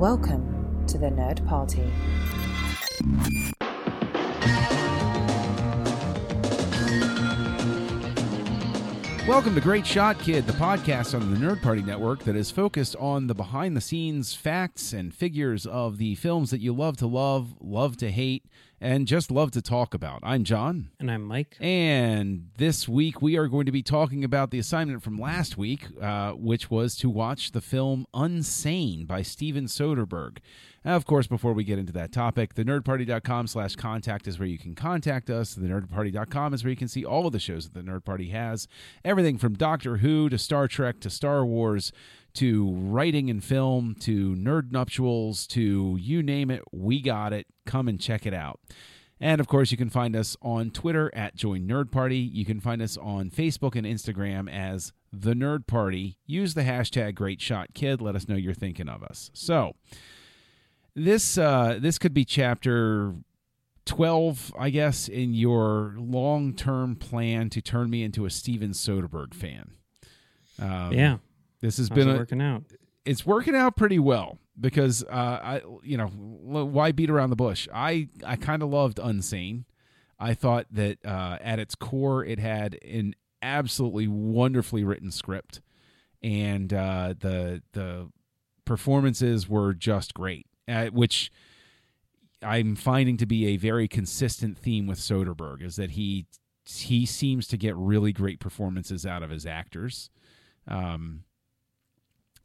Welcome to the Nerd Party. Welcome to Great Shot Kid, the podcast on the Nerd Party Network that is focused on the behind the scenes facts and figures of the films that you love to love, love to hate, and just love to talk about. I'm John. And I'm Mike. And this week we are going to be talking about the assignment from last week, uh, which was to watch the film Unsane by Steven Soderbergh. Now, of course, before we get into that topic, the nerdparty.com slash contact is where you can contact us. The nerdparty.com is where you can see all of the shows that the Nerd Party has. Everything from Doctor Who to Star Trek to Star Wars to writing and film to nerd nuptials to you name it, we got it. Come and check it out. And of course, you can find us on Twitter at Join Nerd Party. You can find us on Facebook and Instagram as The Nerd Party. Use the hashtag Great Shot Kid. Let us know you're thinking of us. So, this uh, this could be chapter 12, I guess, in your long term plan to turn me into a Steven Soderbergh fan. Um, yeah. This has How's been a, working out. It's working out pretty well because uh, I, you know, why beat around the bush? I I kind of loved Unsane. I thought that uh, at its core, it had an absolutely wonderfully written script, and uh, the the performances were just great. Uh, which I'm finding to be a very consistent theme with Soderbergh is that he he seems to get really great performances out of his actors. Um,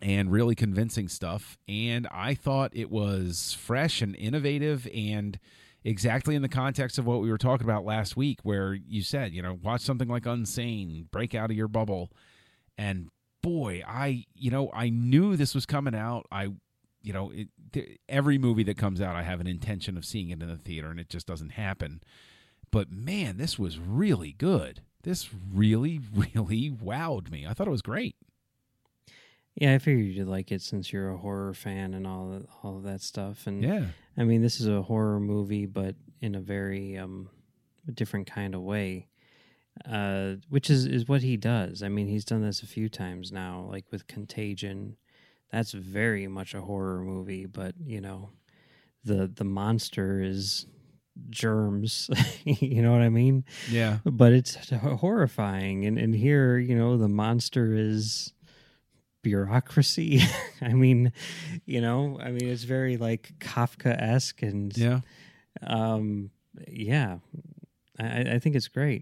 and really convincing stuff. And I thought it was fresh and innovative and exactly in the context of what we were talking about last week, where you said, you know, watch something like Unsane, break out of your bubble. And boy, I, you know, I knew this was coming out. I, you know, it, th- every movie that comes out, I have an intention of seeing it in the theater, and it just doesn't happen. But man, this was really good. This really, really wowed me. I thought it was great. Yeah, I figured you'd like it since you're a horror fan and all of, all of that stuff. And yeah, I mean, this is a horror movie, but in a very um, different kind of way, uh, which is is what he does. I mean, he's done this a few times now, like with Contagion. That's very much a horror movie, but you know, the the monster is germs you know what i mean yeah but it's horrifying and and here you know the monster is bureaucracy. I mean, you know, I mean, it's very like Kafka esque and yeah, um, yeah. I, I think it's great.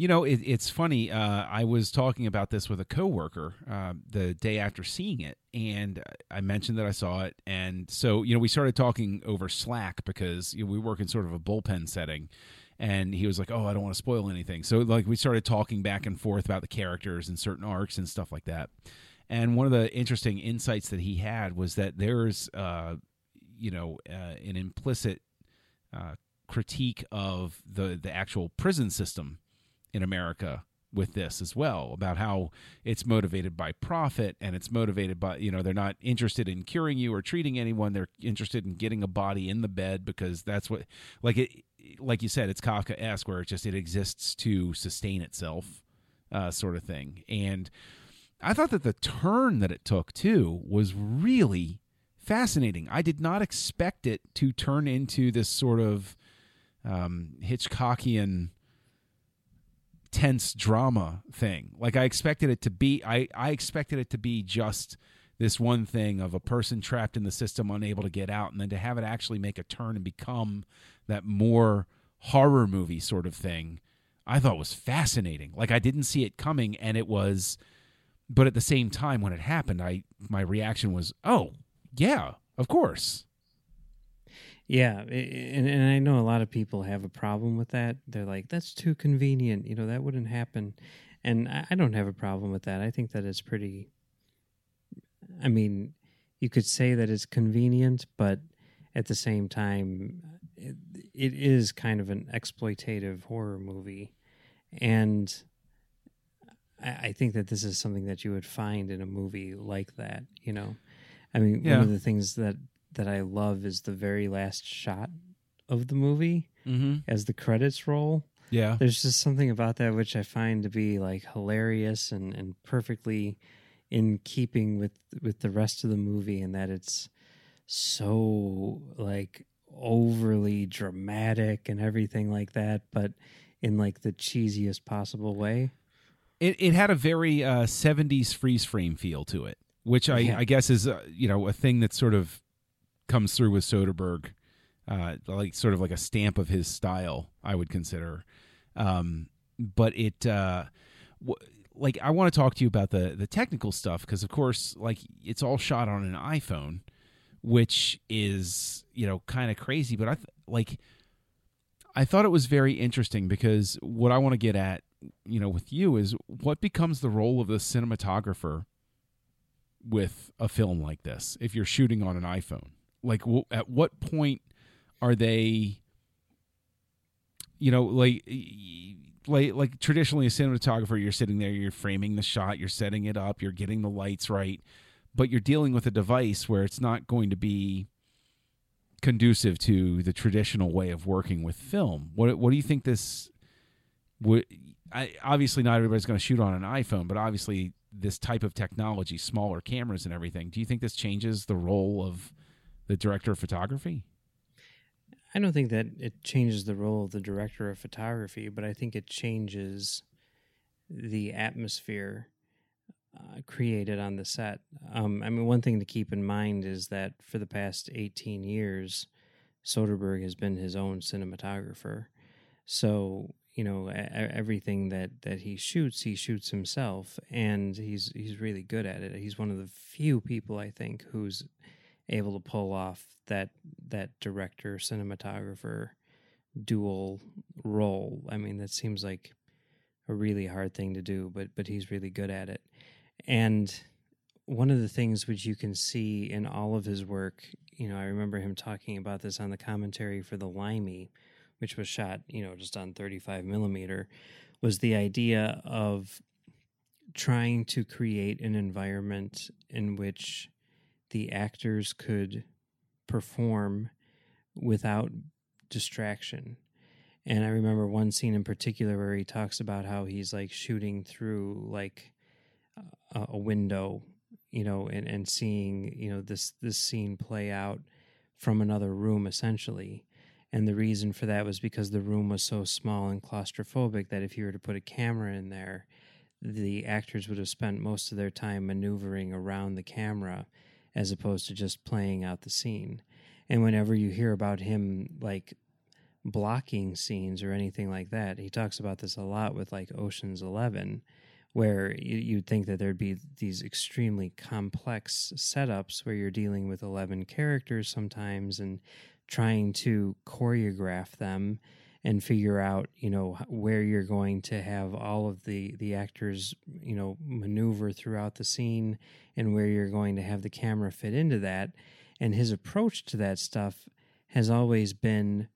You know, it, it's funny. Uh, I was talking about this with a coworker uh, the day after seeing it, and I mentioned that I saw it, and so you know, we started talking over Slack because you know, we work in sort of a bullpen setting, and he was like, "Oh, I don't want to spoil anything." So like we started talking back and forth about the characters and certain arcs and stuff like that. And one of the interesting insights that he had was that there's, uh, you know, uh, an implicit uh, critique of the the actual prison system in America with this as well about how it's motivated by profit and it's motivated by you know they're not interested in curing you or treating anyone they're interested in getting a body in the bed because that's what like it like you said it's Kafka-esque where it just it exists to sustain itself uh, sort of thing and I thought that the turn that it took too was really fascinating. I did not expect it to turn into this sort of um, Hitchcockian tense drama thing. Like I expected it to be. I I expected it to be just this one thing of a person trapped in the system unable to get out and then to have it actually make a turn and become that more horror movie sort of thing i thought was fascinating like i didn't see it coming and it was but at the same time when it happened i my reaction was oh yeah of course yeah and, and i know a lot of people have a problem with that they're like that's too convenient you know that wouldn't happen and i, I don't have a problem with that i think that it's pretty i mean you could say that it's convenient but at the same time it, it is kind of an exploitative horror movie and I think that this is something that you would find in a movie like that. You know, I mean, yeah. one of the things that that I love is the very last shot of the movie mm-hmm. as the credits roll. Yeah, there's just something about that which I find to be like hilarious and and perfectly in keeping with with the rest of the movie, and that it's so like overly dramatic and everything like that, but in like the cheesiest possible way. It it had a very uh, 70s freeze frame feel to it, which I, Yeah. I guess is uh, you know a thing that sort of comes through with Soderbergh, uh, like sort of like a stamp of his style. I would consider, um, but it uh, w- like I want to talk to you about the the technical stuff because of course like it's all shot on an iPhone, which is you know kind of crazy. But I th- like I thought it was very interesting because what I want to get at, you know, with you is what becomes the role of the cinematographer with a film like this if you're shooting on an iPhone. Like, w- at what point are they, you know, like, like, like traditionally a cinematographer, you're sitting there, you're framing the shot, you're setting it up, you're getting the lights right, but you're dealing with a device where it's not going to be conducive to the traditional way of working with film. What what do you think this would I obviously not everybody's going to shoot on an iPhone, but obviously this type of technology, smaller cameras and everything. Do you think this changes the role of the director of photography? I don't think that it changes the role of the director of photography, but I think it changes the atmosphere uh, created on the set. Um, I mean, one thing to keep in mind is that for the past 18 years, Soderbergh has been his own cinematographer. So, you know, everything that, that he shoots, he shoots himself, and he's he's really good at it. He's one of the few people I think who's able to pull off that that director cinematographer dual role. I mean, that seems like a really hard thing to do, but but he's really good at it. And one of the things which you can see in all of his work, you know, I remember him talking about this on the commentary for the Limey, which was shot, you know, just on 35 millimeter, was the idea of trying to create an environment in which the actors could perform without distraction. And I remember one scene in particular where he talks about how he's like shooting through like a, a window, you know, and, and seeing, you know, this this scene play out from another room essentially. And the reason for that was because the room was so small and claustrophobic that if you were to put a camera in there, the actors would have spent most of their time maneuvering around the camera as opposed to just playing out the scene. And whenever you hear about him like blocking scenes or anything like that, he talks about this a lot with like Ocean's 11 where you, you'd think that there'd be these extremely complex setups where you're dealing with 11 characters sometimes and trying to choreograph them and figure out you know where you're going to have all of the the actors you know maneuver throughout the scene and where you're going to have the camera fit into that. And his approach to that stuff has always been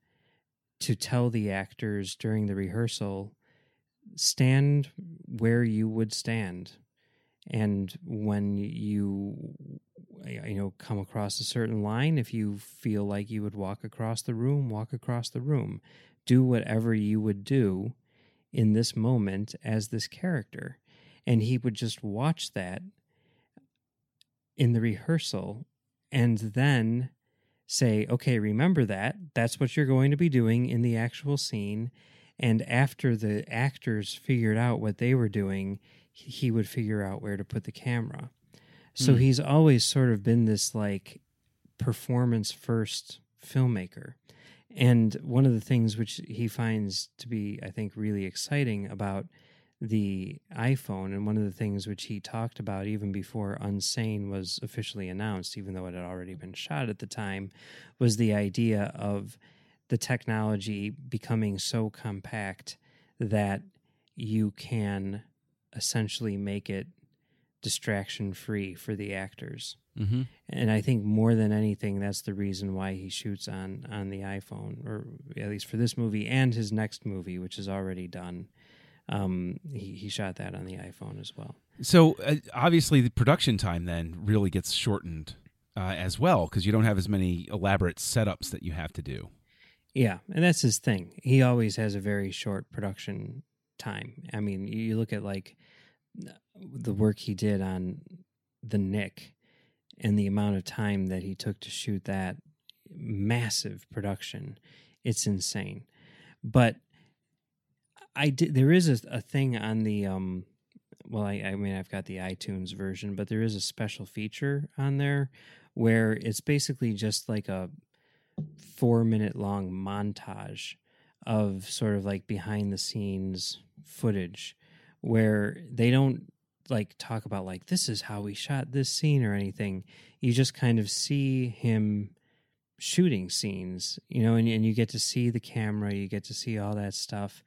to tell the actors during the rehearsal stand where you would stand. And when you you know come across a certain line if you feel like you would walk across the room walk across the room do whatever you would do in this moment as this character. And he would just watch that in the rehearsal and then say okay remember that. That's what you're going to be doing in the actual scene. And after the actors figured out what they were doing he would figure out where to put the camera. So Hmm. he's always sort of been this like performance first filmmaker and one of the things which he finds to be i think really exciting about the iphone and one of the things which he talked about even before unsane was officially announced even though it had already been shot at the time was the idea of the technology becoming so compact that you can essentially make it distraction free for the actors Mm-hmm. and I think more than anything, that's the reason why he shoots on on the iPhone, or at least for this movie and his next movie, which is already done. Um, he he shot that on the iPhone as well. So uh, obviously, the production time then really gets shortened uh, as well because you don't have as many elaborate setups that you have to do. Yeah, and that's his thing. He always has a very short production time. I mean, you you look at like the work he did on the Knick, and the amount of time that he took to shoot that massive production, it's insane. But I did. There is a, a thing on the um. Well, I, I mean, I've got the iTunes version, but there is a special feature on there where it's basically just like a four minute long montage of sort of like behind the scenes footage where they don't like talk about like this is how we shot this scene or anything. You just kind of see him shooting scenes, you know, and, and you get to see the camera, you get to see all that stuff.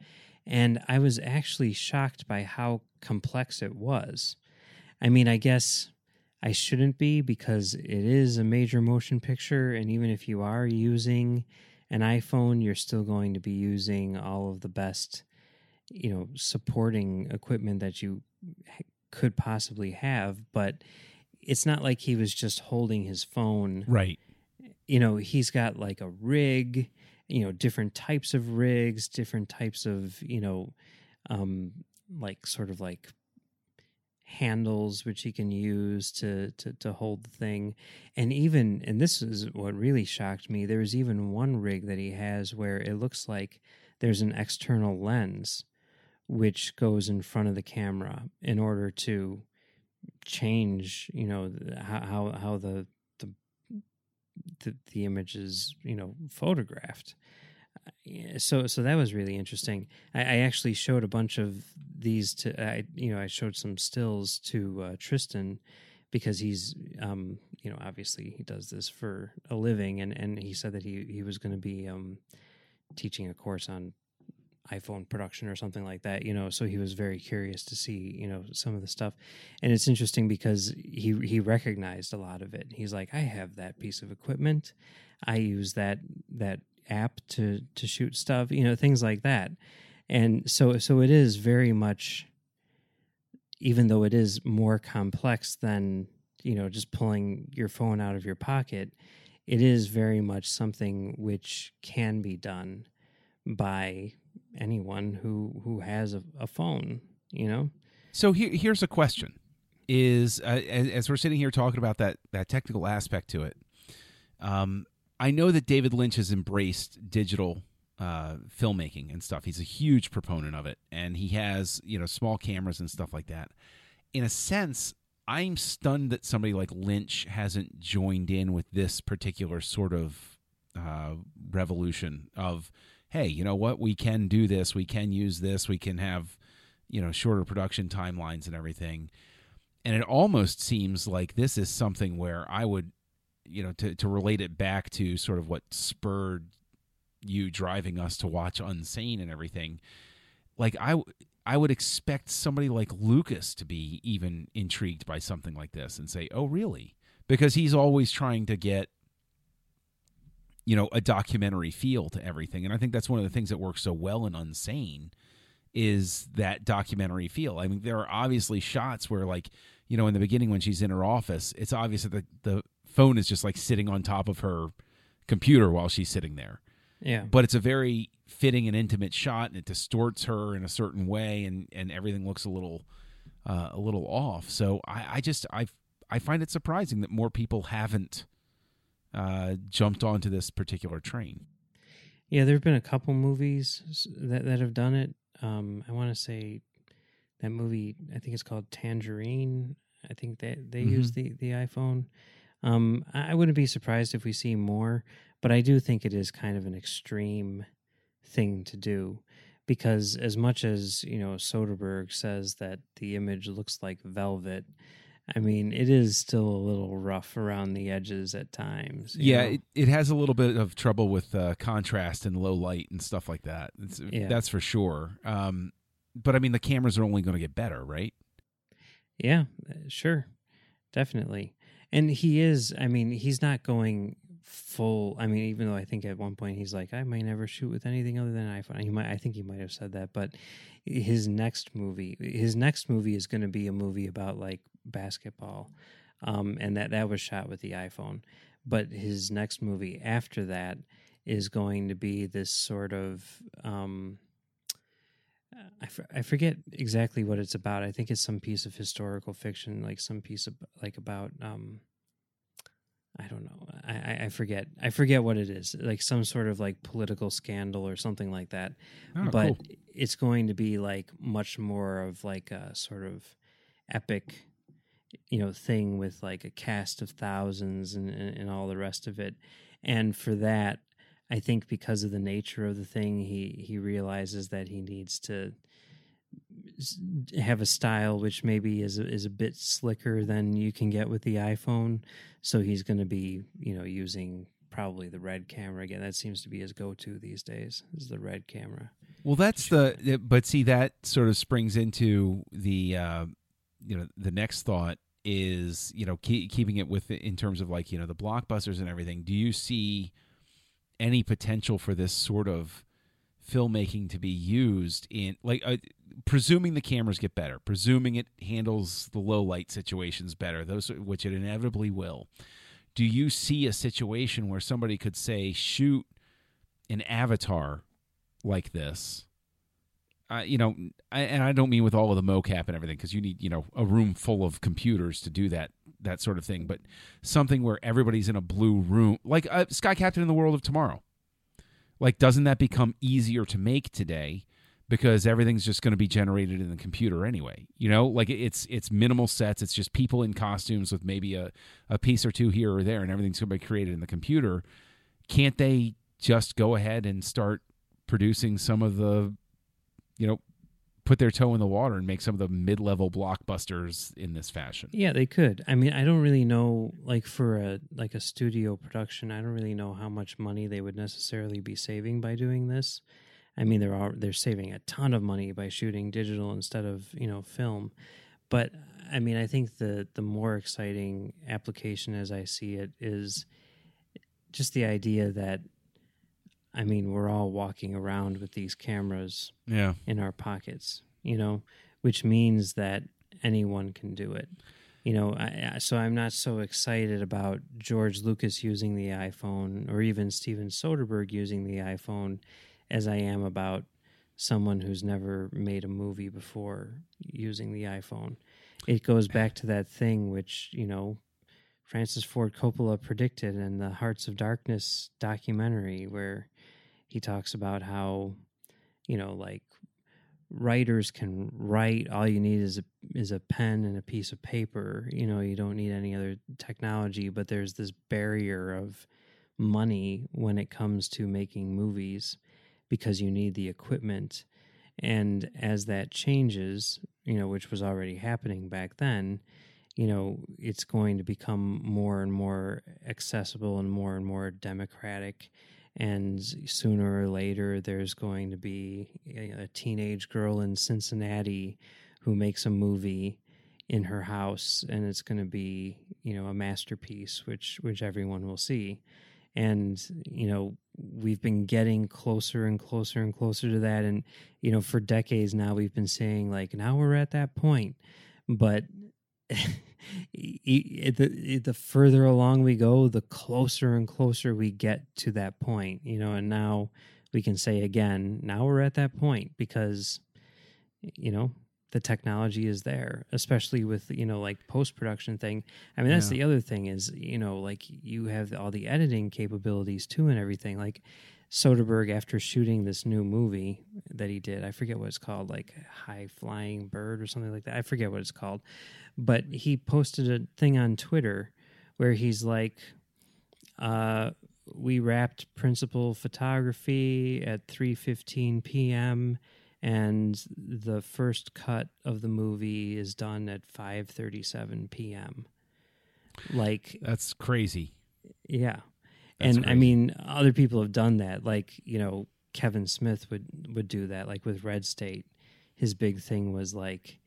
And I was actually shocked by how complex it was. I mean, I guess I shouldn't be because it is a major motion picture. And even if you are using an iPhone, you're still going to be using all of the best, you know, supporting equipment that you could possibly have. But it's not like he was just holding his phone. Right. You know, he's got like a rig, you know, different types of rigs, different types of, you know, um, like sort of like handles which he can use to, to to hold the thing and even and this is what really shocked me there's even one rig that he has where it looks like there's an external lens which goes in front of the camera in order to change you know how how the the the, the image is you know photographed so so that was really interesting. I, I, actually showed a bunch of these to I you know I showed some stills to uh, Tristan because he's um you know obviously he does this for a living and and he said that he he was going to be um teaching a course on iPhone production or something like that, you know. So he was very curious to see, you know, some of the stuff, and it's interesting because he he recognized a lot of it. He's like, I have that piece of equipment, I use that that app to to shoot stuff, you know, things like that. And so so it is very much even though it is more complex than, you know, just pulling your phone out of your pocket, it is very much something which can be done by anyone who who has a, a phone, you know. So here, here's a question: Is uh, as, as, we're sitting here talking about that that technical aspect to it, um, I know that David Lynch has embraced digital uh, filmmaking and stuff. He's a huge proponent of it, and he has you know small cameras and stuff like that. In a sense, I'm stunned that somebody like Lynch hasn't joined in with this particular sort of uh, revolution of, hey, you know what, we can do this, we can use this, we can have you know shorter production timelines and everything. And it almost seems like this is something where I would you know to to relate it back to sort of what spurred you driving us to watch Unsane and everything. Like I I would expect somebody like Lucas to be even intrigued by something like this and say, "Oh, really?" Because he's always trying to get you know a documentary feel to everything, and I think that's one of the things that works so well in Unsane is that documentary feel. I mean, there are obviously shots where like you know in the beginning when she's in her office, it's obvious that the the phone is just like sitting on top of her computer while she's sitting there. Yeah. But it's a very fitting and intimate shot, and it distorts her in a certain way, and and everything looks a little uh, a little off. So I, I just I I find it surprising that more people haven't uh, jumped onto this particular train. Yeah, there have been a couple movies that that have done it. Um, I want to say that movie. I think it's called Tangerine. I think that they, they mm-hmm. use the the iPhone. Um, I wouldn't be surprised if we see more, but I do think it is kind of an extreme thing to do because as much as you know Soderbergh says that the image looks like velvet, I mean it is still a little rough around the edges at times. Yeah, it, it, has a little bit of trouble with uh, contrast and low light and stuff like that. Yeah. That's for sure. Um, but I mean the cameras are only going to get better, right? Yeah, uh, sure, definitely and he is i mean he's not going full i mean even though i think at one point he's like i might never shoot with anything other than iphone he might i think he might have said that but his next movie his next movie is going to be a movie about like basketball um, and that that was shot with the iphone but his next movie after that is going to be this sort of um, I, f- I forget exactly what it's about. I think it's some piece of historical fiction, like some piece of like about um, I don't know. I, I, I forget. I forget what it is. Like some sort of like political scandal or something like that. Oh, but cool. it's going to be like much more of like a sort of epic, you know, thing with like a cast of thousands and, and, and all the rest of it. And for that, I think because of the nature of the thing, he he realizes that he needs to have a style which maybe is a, is a bit slicker than you can get with the iPhone. So he's going to be, you know, using probably the red camera again. That seems to be his go-to these days. Is the red camera. Well, that's the. But see, that sort of springs into the, uh, you know, the next thought is you know keep, keeping it with in terms of like you know the blockbusters and everything. Do you see any potential for this sort of filmmaking to be used in like uh, presuming the cameras get better, presuming it handles the low light situations better, those which it inevitably will. Do you see a situation where somebody could say shoot an avatar like this? Uh, you know, I, and I don't mean with all of the mocap and everything, because you need you know a room full of computers to do that that sort of thing. But something where everybody's in a blue room, like uh, Sky Captain in the World of Tomorrow. Like, doesn't that become easier to make today because everything's just going to be generated in the computer anyway? You know, like it's it's minimal sets. It's just people in costumes with maybe a a piece or two here or there, and everything's going to be created in the computer. Can't they just go ahead and start producing some of the you know, put their toe in the water and make some of the mid-level blockbusters in this fashion. Yeah, they could. I mean, I don't really know like for a like a studio production, I don't really know how much money they would necessarily be saving by doing this. I mean, they're all, they're saving a ton of money by shooting digital instead of, you know, film. But I mean, I think the the more exciting application as I see it is just the idea that I mean, we're all walking around with these cameras Yeah. in our pockets, you know, which means that anyone can do it. You know, I, so I'm not so excited about George Lucas using the iPhone or even Steven Soderbergh using the iPhone as I am about someone who's never made a movie before using the iPhone. It goes back to that thing which, you know, Francis Ford Coppola predicted in the Hearts of Darkness documentary where he talks about how you know like writers can write all you need is a is a pen and a piece of paper you know you don't need any other technology but there's this barrier of money when it comes to making movies because you need the equipment. And as that changes you know which was already happening back then you know it's going to become more and more accessible and more and more democratic and sooner or later there's going to be a, teenage girl in Cincinnati who makes a movie in her house and it's going to be you know a masterpiece which which everyone will see. And you know we've been getting closer and closer and closer to that and you know for decades now we've been saying like now we're at that point. But the the further along we go, the closer and closer we get to that point. You know, and now we can say again, now we're at that point because you know the technology is there, especially with you know like post production thing. I mean, that's Yeah. the other thing is you know like you have all the editing capabilities too and everything. Like Soderbergh, after shooting this new movie that he did, I forget what it's called, like High Flying Bird or something like that. I forget what it's called, but he posted a thing on Twitter where he's like, uh, "We wrapped principal photography at 3:15 p.m." and the first cut of the movie is done at 5:37 p.m. Like That's crazy. yeah. That's and I mean other people have done that like, you know, Kevin Smith would would do that like with Red State. His big thing was like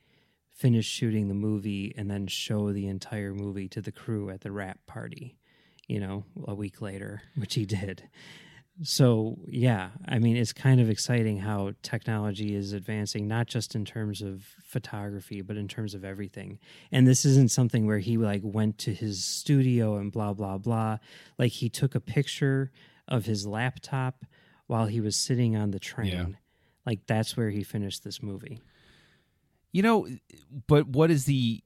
finish shooting the movie and then show the entire movie to the crew at the wrap party, you know, a week later, which he did. So, yeah, I mean, it's kind of exciting how technology is advancing, not just in terms of photography, but in terms of everything. And this isn't something where he like went to his studio and blah, blah, blah. Like he took a picture of his laptop while he was sitting on the train. Yeah. Like that's where he finished this movie. You know, but what is the,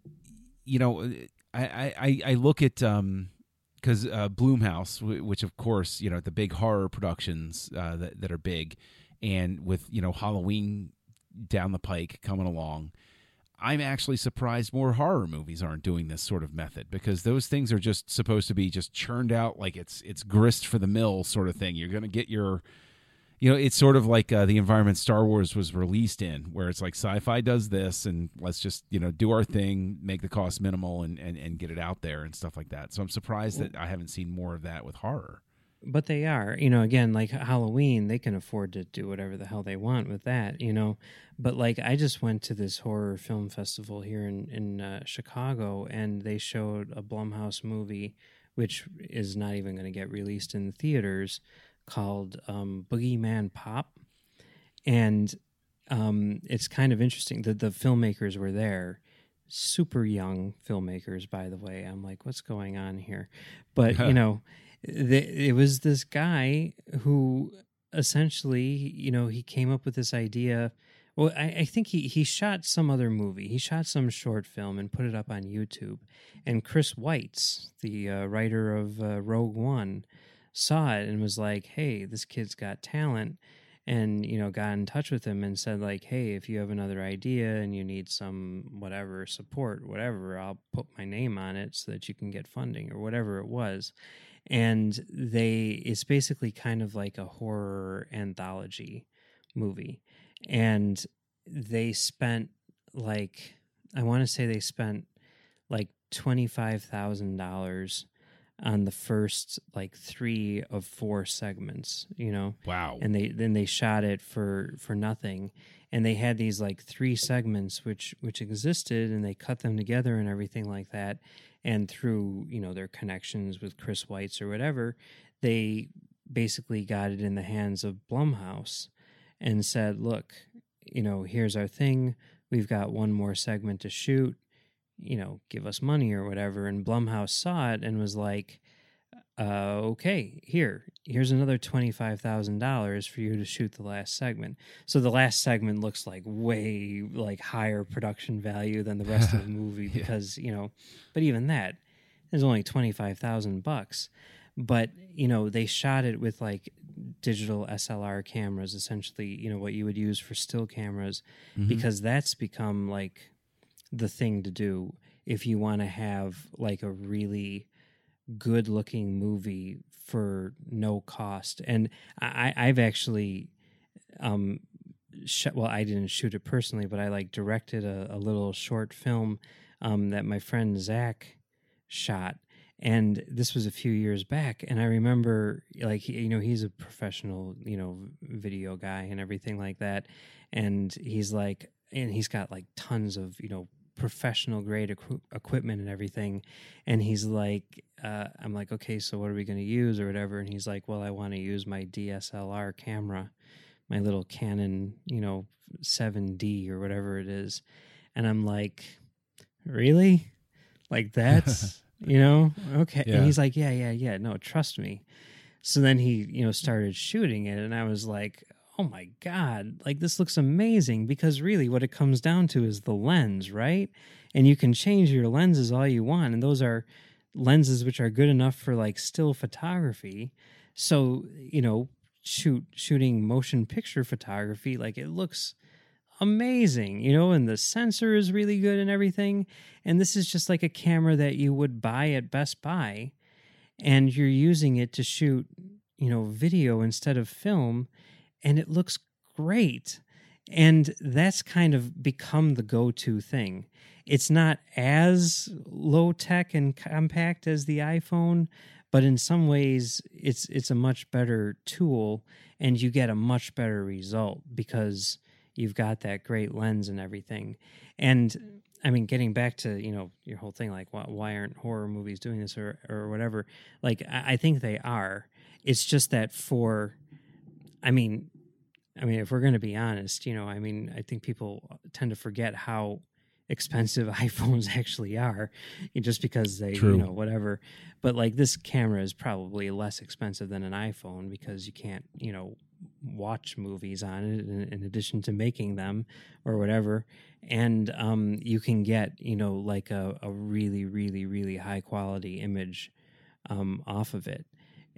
you know, I I I- look at um, because uh, Blumhouse, which of course you know the big horror productions uh, that that are big, and with you know Halloween down the pike coming along, I'm actually surprised more horror movies aren't doing this sort of method because those things are just supposed to be just churned out like it's it's grist for the mill sort of thing. You're to get your you know, it's sort of like uh, the environment Star Wars was released in, where it's like sci-fi does this, and let's just you know do our thing, make the cost minimal, and and, and get it out there and stuff like that. So I'm surprised that I haven't seen more of that with horror. But they are, you know, again, like Halloween, they can afford to do whatever the hell they want with that, you know. But like, I just went to this horror film festival here in in uh, Chicago, and they showed a Blumhouse movie, which is not even going to get released in the theaters, called um, Boogeyman Pop, and um, it's kind of interesting that the filmmakers were there, super young filmmakers, by the way. I'm like, what's going on here? But you know the, it was this guy who essentially, you know, he came up with this idea. Well, I, I, think he, he shot some other movie. He shot some short film and put it up on YouTube. And Chris Weitz, the uh, writer of uh, Rogue One, saw it and was like, "Hey, this kid's got talent." And you know, got in touch with him and said like, "Hey, if you have another idea and you need some whatever support, whatever, I'll put my name on it so that you can get funding or whatever it was." and they it's basically kind of like a horror anthology movie and they spent like i want to say they spent like $25,000 on the first like 3 of 4 segments, you know. Wow. And they then they shot it for for nothing and they had these like 3 segments which which existed and they cut them together and everything like that and through you know their connections with Chris Weitz or whatever, they basically got it in the hands of Blumhouse and said, "Look, you know, here's our thing. We've got one more segment to shoot. You know, give us money or whatever." And Blumhouse saw it and was like, uh, okay, here, here's another $25,000 for you to shoot the last segment. So the last segment looks like way like higher production value than the rest of the movie because, yeah. you know, but even that is only 25,000 bucks. But, you know, they shot it with like digital SLR cameras, essentially, you know, what you would use for still cameras, mm-hmm. because that's become like the thing to do if you want to have like a really good looking movie for no cost. And I, I've actually, um, sh- well, I didn't shoot it personally, but I like directed a, a little short film um, that my friend Zach shot. And this was a few years back, and I remember, like, you know, he's a professional, you know, video guy and everything like that. And he's like, and he's got like tons of, you know, professional grade equ- equipment and everything. And he's like uh, i'm like okay so what are we going to use or whatever? And he's like well i want to use my dslr camera my little canon you know 7d or whatever it is. And i'm like really? Like that's you know okay. Yeah. and he's like yeah yeah yeah no trust me. So then he you know started shooting it and i was like oh my god like this looks amazing because really what it comes down to is the lens right? And you can change your lenses all you want and those are lenses which are good enough for like still photography. So you know shoot shooting motion picture photography like it looks amazing you know and the sensor is really good and everything and this is just like a camera that you would buy at Best Buy and you're using it to shoot you know video instead of film and it looks great. And that's kind of become the go to thing. It's not as low tech and compact as the iPhone, but in some ways it's it's a much better tool and you get a much better result because you've got that great lens and everything. And I mean, getting back to you know your whole thing, like why, why aren't horror movies doing this or or whatever? Like I, I think they are. It's just that for, I mean, I mean, if we're going to be honest, you know, I mean, I think people tend to forget how expensive iPhones actually are just because they, True. you know, whatever. But like this camera is probably less expensive than an iPhone because you can't, you know, watch movies on it in, in addition to making them or whatever. And um, you can get, you know, like a, a really, really, really high quality image um, off of it.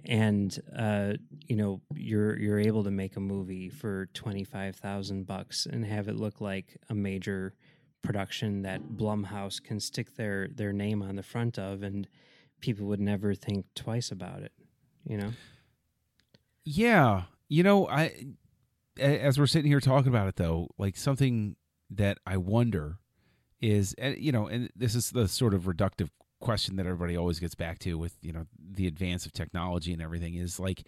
And uh, you know you're you're able to make a movie for twenty five thousand bucks and have it look like a major production that Blumhouse can stick their their name on the front of, and people would never think twice about it. You know? Yeah, you know, I as we're sitting here talking about it though, like something that I wonder is, you know, and this is the sort of reductive question that everybody always gets back to with you know the advance of technology and everything is like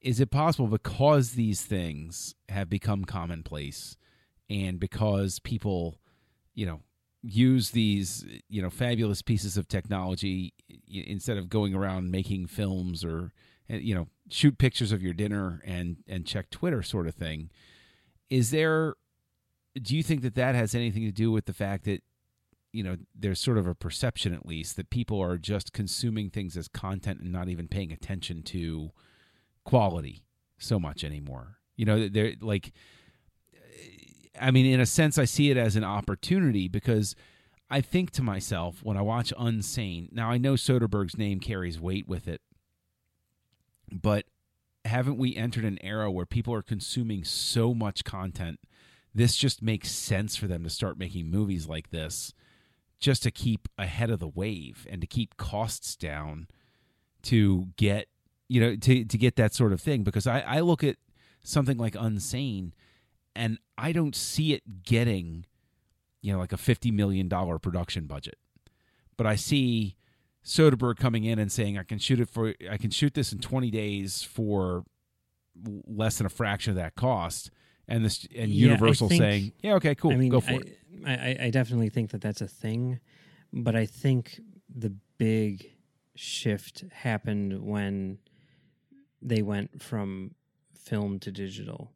is it possible because these things have become commonplace and because people you know use these you know fabulous pieces of technology instead of going around making films or eh, you know shoot pictures of your dinner and and check twitter sort of thing is there do you think that that has anything to do with the fact that you know there's sort of a perception at least that people are just consuming things as content and not even paying attention to quality so much anymore. You know they're like i mean in a sense i see it as an opportunity because i think to myself when i watch unsane now i know soderbergh's name carries weight with it but haven't we entered an era where people are consuming so much content this just makes sense for them to start making movies like this just to keep ahead of the wave and to keep costs down to get you know to to get that sort of thing. Because I, I look at something like Unsane and I don't see it getting you know like a 50 million dollar production budget. But I see Soderbergh coming in and saying I can shoot it for I can shoot this in 20 days for less than a fraction of that cost. And this and Yeah, Universal think- saying yeah okay cool I mean, go for I, it I, I- definitely think that that's a thing, but I think the big shift happened when they went from film to digital.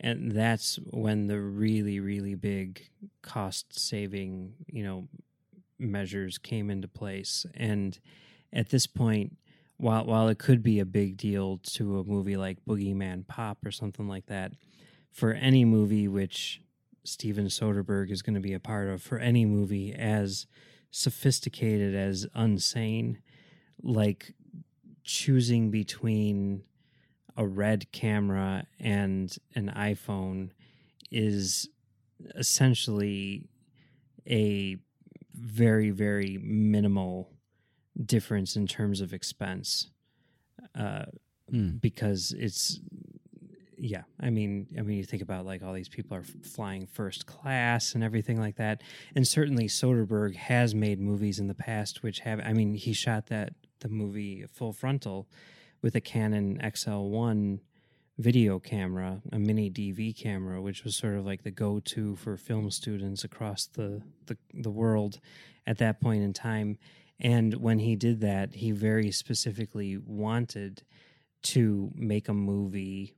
And that's when the really, really big cost saving, you know, measures came into place. And at this point, while while it could be a big deal to a movie like Boogeyman Pop or something like that, for any movie which Steven Soderbergh is going to be a part of, for any movie as sophisticated as Unsane, like choosing between a red camera and an iPhone is essentially a very, very minimal difference in terms of expense. Uh, Hmm. because it's yeah i mean i mean you think about like all these people are flying first class and everything like that and certainly soderbergh has made movies in the past which have i mean he shot that the movie full frontal with a canon xl1 video camera a mini dv camera which was sort of like the go-to for film students across the the, the world at that point in time and when he did that he very specifically wanted to make a movie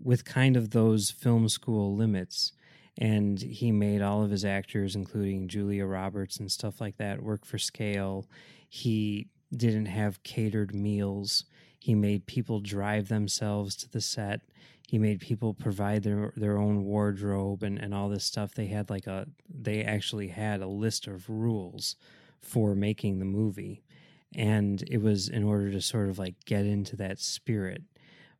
with kind of those film school limits. And he made all of his actors, including Julia Roberts and stuff like that, work for scale. He didn't have catered meals. He made people drive themselves to the set. He made people provide their their own wardrobe and, and all this stuff. They had like a they actually had a list of rules for making the movie and it was in order to sort of like get into that spirit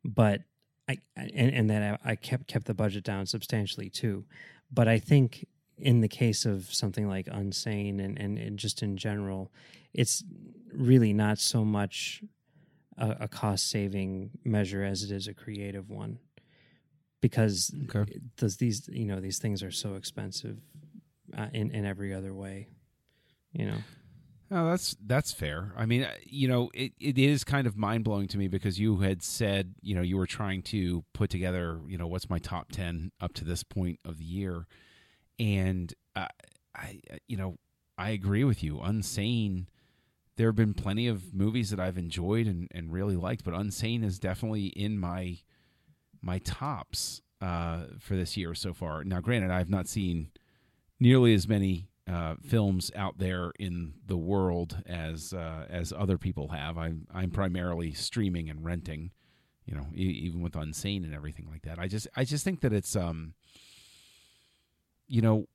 but i and, and that I, I kept kept the budget down substantially too. But i think in the case of something like unsane and, and, and just in general it's really not so much a, a cost saving measure as it is a creative one. Because Okay. does these you know these things are so expensive uh, in in every other way you know Oh, that's that's fair. I mean, uh, you know, it, it is kind of mind blowing to me because you had said, you know, you were trying to put together, you know, what's my top ten up to this point of the year, and I, you know, I agree with you. Unsane. There have been plenty of movies that I've enjoyed and, and really liked, but Unsane is definitely in my my tops uh, for this year so far. Now, granted, I've not seen nearly as many uh, films out there in the world as uh, as other people have. I'm I'm primarily streaming and renting, you know, e- even with Unsane and everything like that. I just I just think that it's um, you know,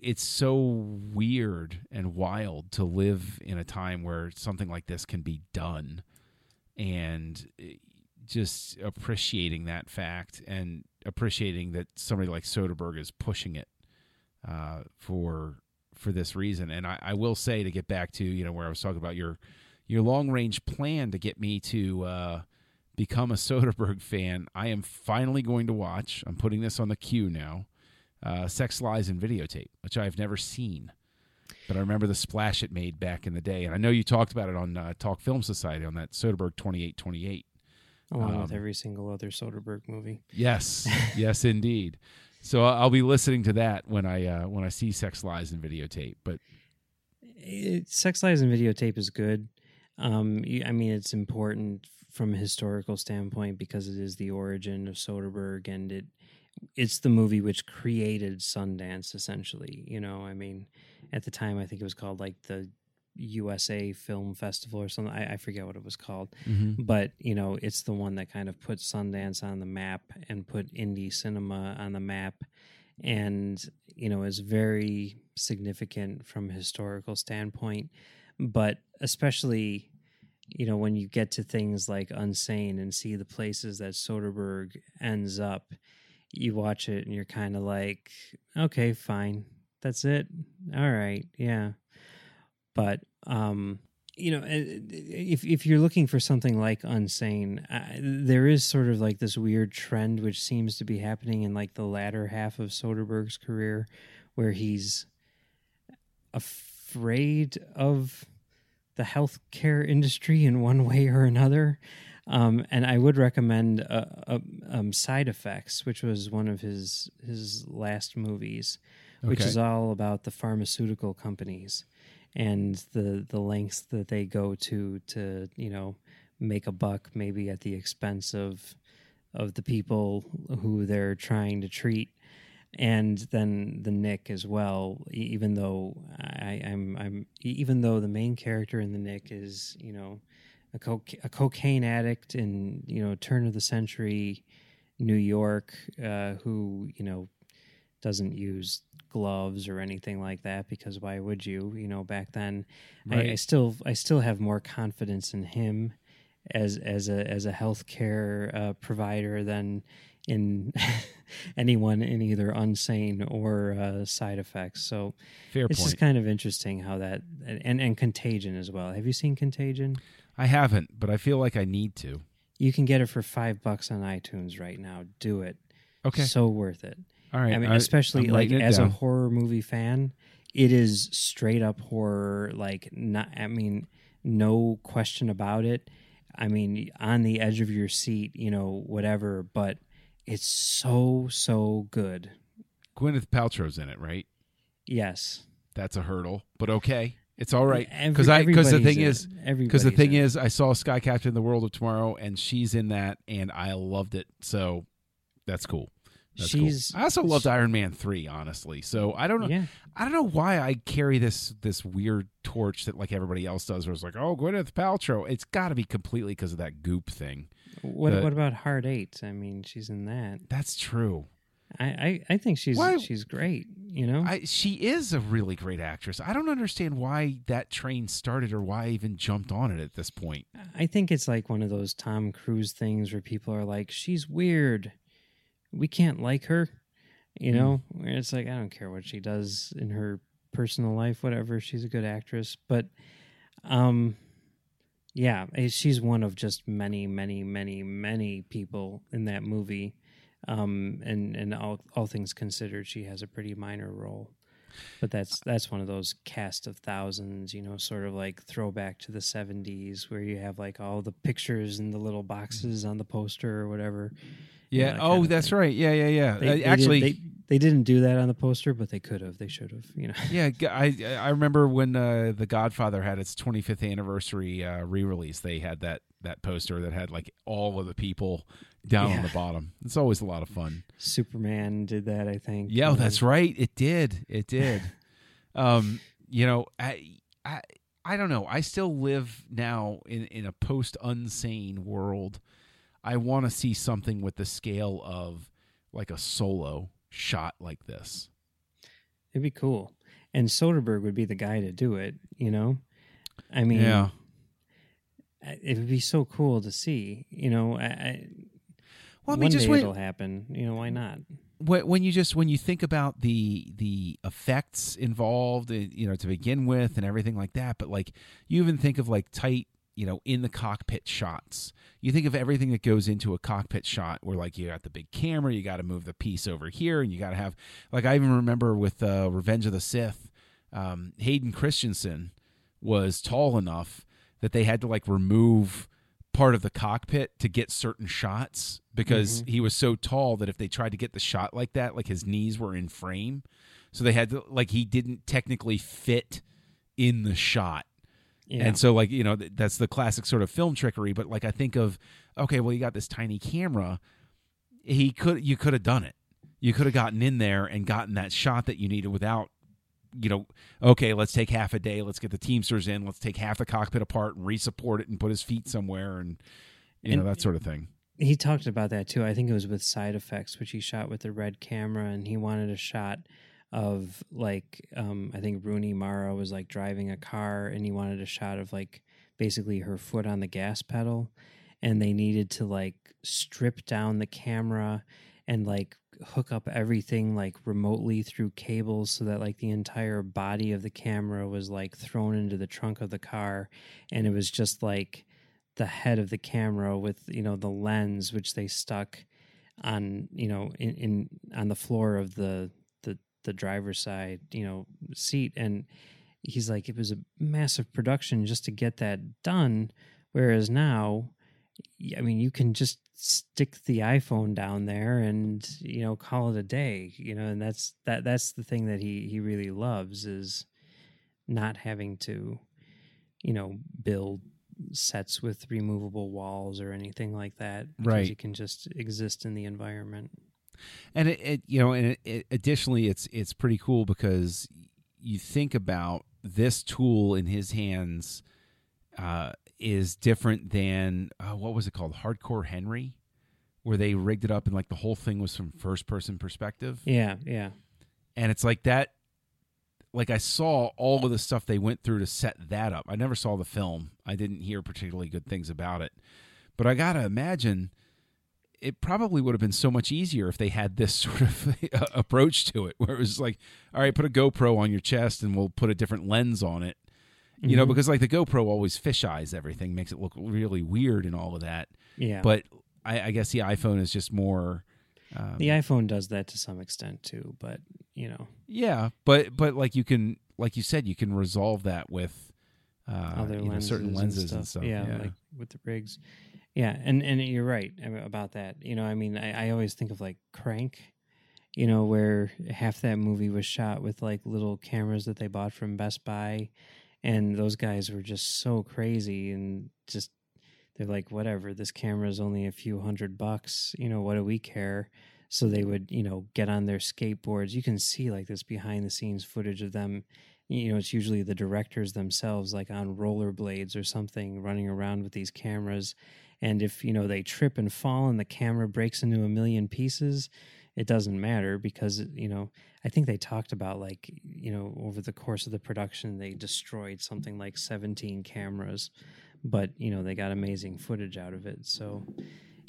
it's so weird and wild to live in a time where something like this can be done and eh, just appreciating that fact and appreciating that somebody like Soderbergh is pushing it uh, for for this reason. And I, I, will say to get back to you know where I was talking about your your long range plan to get me to uh, become a Soderbergh fan. I am finally going to watch. I'm putting this on the queue now. Uh, Sex Lies and Videotape, which I've never seen, but I remember the splash it made back in the day. And I know you talked about it on uh, Talk Film Society on that Soderbergh 2828. Along um, with every single other Soderbergh movie. Yes, yes, indeed. So I'll be listening to that when I uh, when I see Sex Lies and Videotape. But it, Sex Lies and Videotape is good. Um, I mean, it's important from a historical standpoint because it is the origin of Soderbergh, and it it's the movie which created Sundance. Essentially, you know, I mean, at the time, I think it was called like the USA Film Festival or something. I, I forget what it was called, mm-hmm. but you know, it's the one that kind of put Sundance on the map and put indie cinema on the map, and you know, is very significant from a historical standpoint, but especially. You know, when you get to things like Unsane and see the places that Soderbergh ends up, you watch it and you're kind of like, okay, fine. That's it. All right. Yeah. But um, you know, if if you're looking for something like Unsane, uh, there is sort of like this weird trend which seems to be happening in like the latter half of Soderbergh's career, where he's afraid of the healthcare industry in one way or another. Um, and I would recommend uh, uh, um, Side Effects, which was one of his his last movies, which okay. is all about the pharmaceutical companies and the the lengths that they go to to you know make a buck maybe at the expense of of the people who they're trying to treat. And then the Knick as well even though I, I'm I'm even though the main character in the Knick is you know a, a cocaine addict in you know turn of the century New York uh, who you know doesn't use gloves or anything like that because why would you? You know, back then, right. I, I, still I still have more confidence in him as as a as a healthcare uh, provider than in anyone in either unsane or uh, side effects. So Fair it's point. just kind of interesting how that and and Contagion as well. Have you seen Contagion? I haven't, but I feel like I need to. You can get it for five bucks on iTunes right now. Do it. Okay. So worth it. All right. I mean, especially like as down. a horror movie fan, it is straight up horror. Like, not. I mean, no question about it. I mean, on the edge of your seat, you know, whatever. But it's so so good. Gwyneth Paltrow's in it, right? Yes. That's a hurdle, but okay. It's all right because I because the thing is because the thing is I saw Sky Captain: in The World of Tomorrow and she's in that and I loved it. So that's cool. That's she's. Cool. I also loved Iron Man three, honestly. So I don't know. Yeah. I don't know why I carry this this weird torch that like everybody else does. Where it's like, oh, Gwyneth Paltrow. It's got to be completely because of that goop thing. What the, What about Hard Eight? I mean, she's in that. That's true. I, I, I think she's why, she's great. You know, I, she is a really great actress. I don't understand why that train started or why I even jumped on it at this point. I think it's like one of those Tom Cruise things where people are like, she's weird we can't like her, you mm. know. It's like I don't care what she does in her personal life, whatever. She's a good actress, but um, yeah, eh, she's one of just many, many, many, many people in that movie. Um, and and all all things considered, she has a pretty minor role. But that's that's one of those cast of thousands, you know, sort of like throwback to the '70s, where you have like all the pictures and the little boxes on the poster or whatever. Yeah. Oh, that's thing. right. Yeah, yeah, yeah. They, they Actually, did, they, they didn't do that on the poster, but they could have. They should have. You know. Yeah, I I remember when uh, the Godfather had its 25th anniversary uh, re-release. They had that that poster that had like all of the people down yeah. on the bottom. It's always a lot of fun. Superman did that, I think. Yeah, that's right. It did. It did. um, you know, I I I don't know. I still live now in in a post unsane world I want to see something with the scale of like a solo shot like this. It'd be cool. And Soderbergh would be the guy to do it, you know? I mean, yeah. It would be so cool to see, you know. I, I, Well, I mean, one just day when, it'll happen, you know, why not? when when you just when you think about the the effects involved, uh, you know, to begin with, and everything like that, but like you even think of like tight, you know, in the cockpit shots. You think of everything that goes into a cockpit shot, where like you got the big camera, you got to move the piece over here, and you got to have like I even remember with uh, Revenge of the Sith, um, Hayden Christensen was tall enough that they had to like remove part of the cockpit to get certain shots because he was so tall that if they tried to get the shot like that, like his knees were in frame. So they had to like he didn't technically fit in the shot. Yeah. And so like, you know, th- that's the classic sort of film trickery, but like I think of okay, well you got this tiny camera. He could you could have done it. You could have gotten in there and gotten that shot that you needed without you know, okay, let's take half a day, let's get the Teamsters in, let's take half the cockpit apart and resupport it and put his feet somewhere and you know, that sort of thing. he talked about that too. I think it was with side effects, which he shot with the red camera, and he wanted a shot of like um, I think Rooney Mara was like driving a car, and he wanted a shot of like basically her foot on the gas pedal, and they needed to like strip down the camera and like hook up everything like remotely through cables so that like the entire body of the camera was like thrown into the trunk of the car and it was just like the head of the camera with you know the lens which they stuck on you know in, in on the floor of the the driver's side you know seat and he's like it was a massive production just to get that done whereas now I mean you can just stick the iphone down there and you know call it a day you know and that's that that's the thing that he he really loves is not having to you know build sets with removable walls or anything like that Right. you can just exist in the environment and it, it you know and it, it, additionally it's it's pretty cool because you think about this tool in his hands uh, is different than uh, what was it called? Hardcore henry where they rigged it up and like the whole thing was from first person perspective. Yeah yeah. And it's like that like i saw all of the stuff they went through to set that up. I never saw the film. I didn't hear particularly good things about it. But i gotta imagine it probably would have been so much easier if they had this sort of approach to it where it was like all right put a gopro on your chest and we'll put a different lens on it you know Mhm. because like the gopro always fisheyes everything makes it look really weird and all of that yeah but I, I guess the iphone is just more um, the iphone does that to some extent too but you know Yeah, but but like you can, like you said, you can resolve that with uh, other you know, certain lenses and stuff. and Yeah, stuff. like with the rigs. Yeah, and and you're right about that. You know, I mean, I, I always think of like Crank, you know, where half that movie was shot with like little cameras that they bought from Best Buy, and those guys were just so crazy and just they're like, whatever, this camera is only a few hundred bucks. You know, what do we care? So they would, you know, get on their skateboards. You can see like this behind the scenes footage of them you know, it's usually the directors themselves, like on rollerblades or something, running around with these cameras. And if, you know, they trip and fall and the camera breaks into a million pieces, it doesn't matter because, you know, I think they talked about like, you know, over the course of the production, they destroyed something like 17 cameras, but, you know, they got amazing footage out of it. So,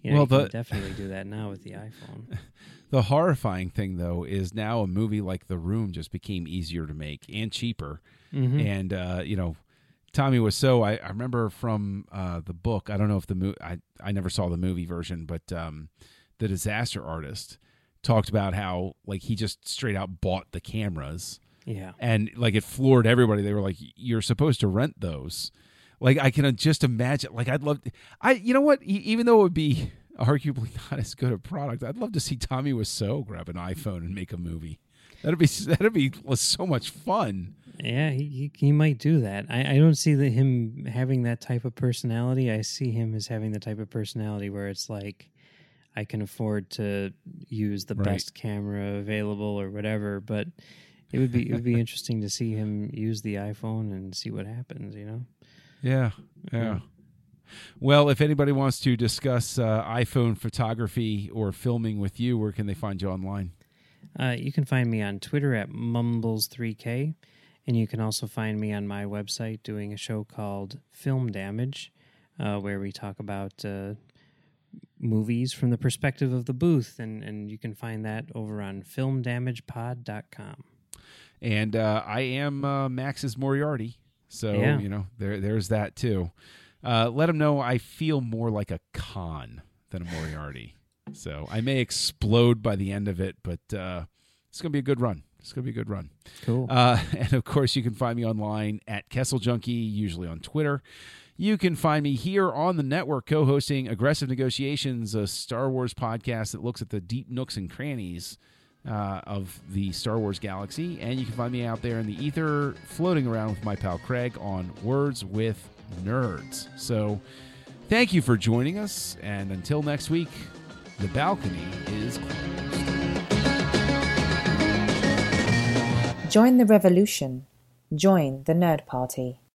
you know, Well, the- definitely do that now with the iPhone. The horrifying thing, though, is now a movie like The Room just became easier to make and cheaper. Mhm. And uh, you know, Tommy was so. I, I remember from uh, the book. I don't know if the movie. I I never saw the movie version, but um, the Disaster Artist talked about how like he just straight out bought the cameras Yeah. and like it floored everybody. They were like, "You're supposed to rent those." Like I can just imagine. Like I'd love. I you know what? Even though it would be arguably not as good a product, I'd love to see Tommy Wiseau grab an iPhone and make a movie. That'd be that'd be so much fun. Yeah, he, he might do that. I, I don't see the, him having that type of personality. I see him as having the type of personality where it's like, I can afford to use the Right. best camera available or whatever. But it would be it would be interesting to see him use the iPhone and see what happens. You know. Yeah, yeah. Well, if anybody wants to discuss uh, iPhone photography or filming with you, where can they find you online? Uh, you can find me on Twitter at Mumbles3K, and you can also find me on my website doing a show called Film Damage, uh, where we talk about uh, movies from the perspective of the booth, and, and you can find that over on filmdamagepod.com. And uh, I am uh, Max's Moriarty, so Yeah. you know there there's that too. Uh, let him know I feel more like a con than a Moriarty, so I may explode by the end of it, but uh, it's gonna be a good run. It's gonna be a good run. Cool. Uh, and of course, you can find me online at Kessel Junkie, usually on Twitter. You can find me here on the network co hosting Aggressive Negotiations, a Star Wars podcast that looks at the deep nooks and crannies uh, of the Star Wars galaxy. And you can find me out there in the ether, floating around with my pal Craig on Words with Nerds. So thank you for joining us. And until next week, the balcony is closed. Join the revolution. Join the Nerd Party.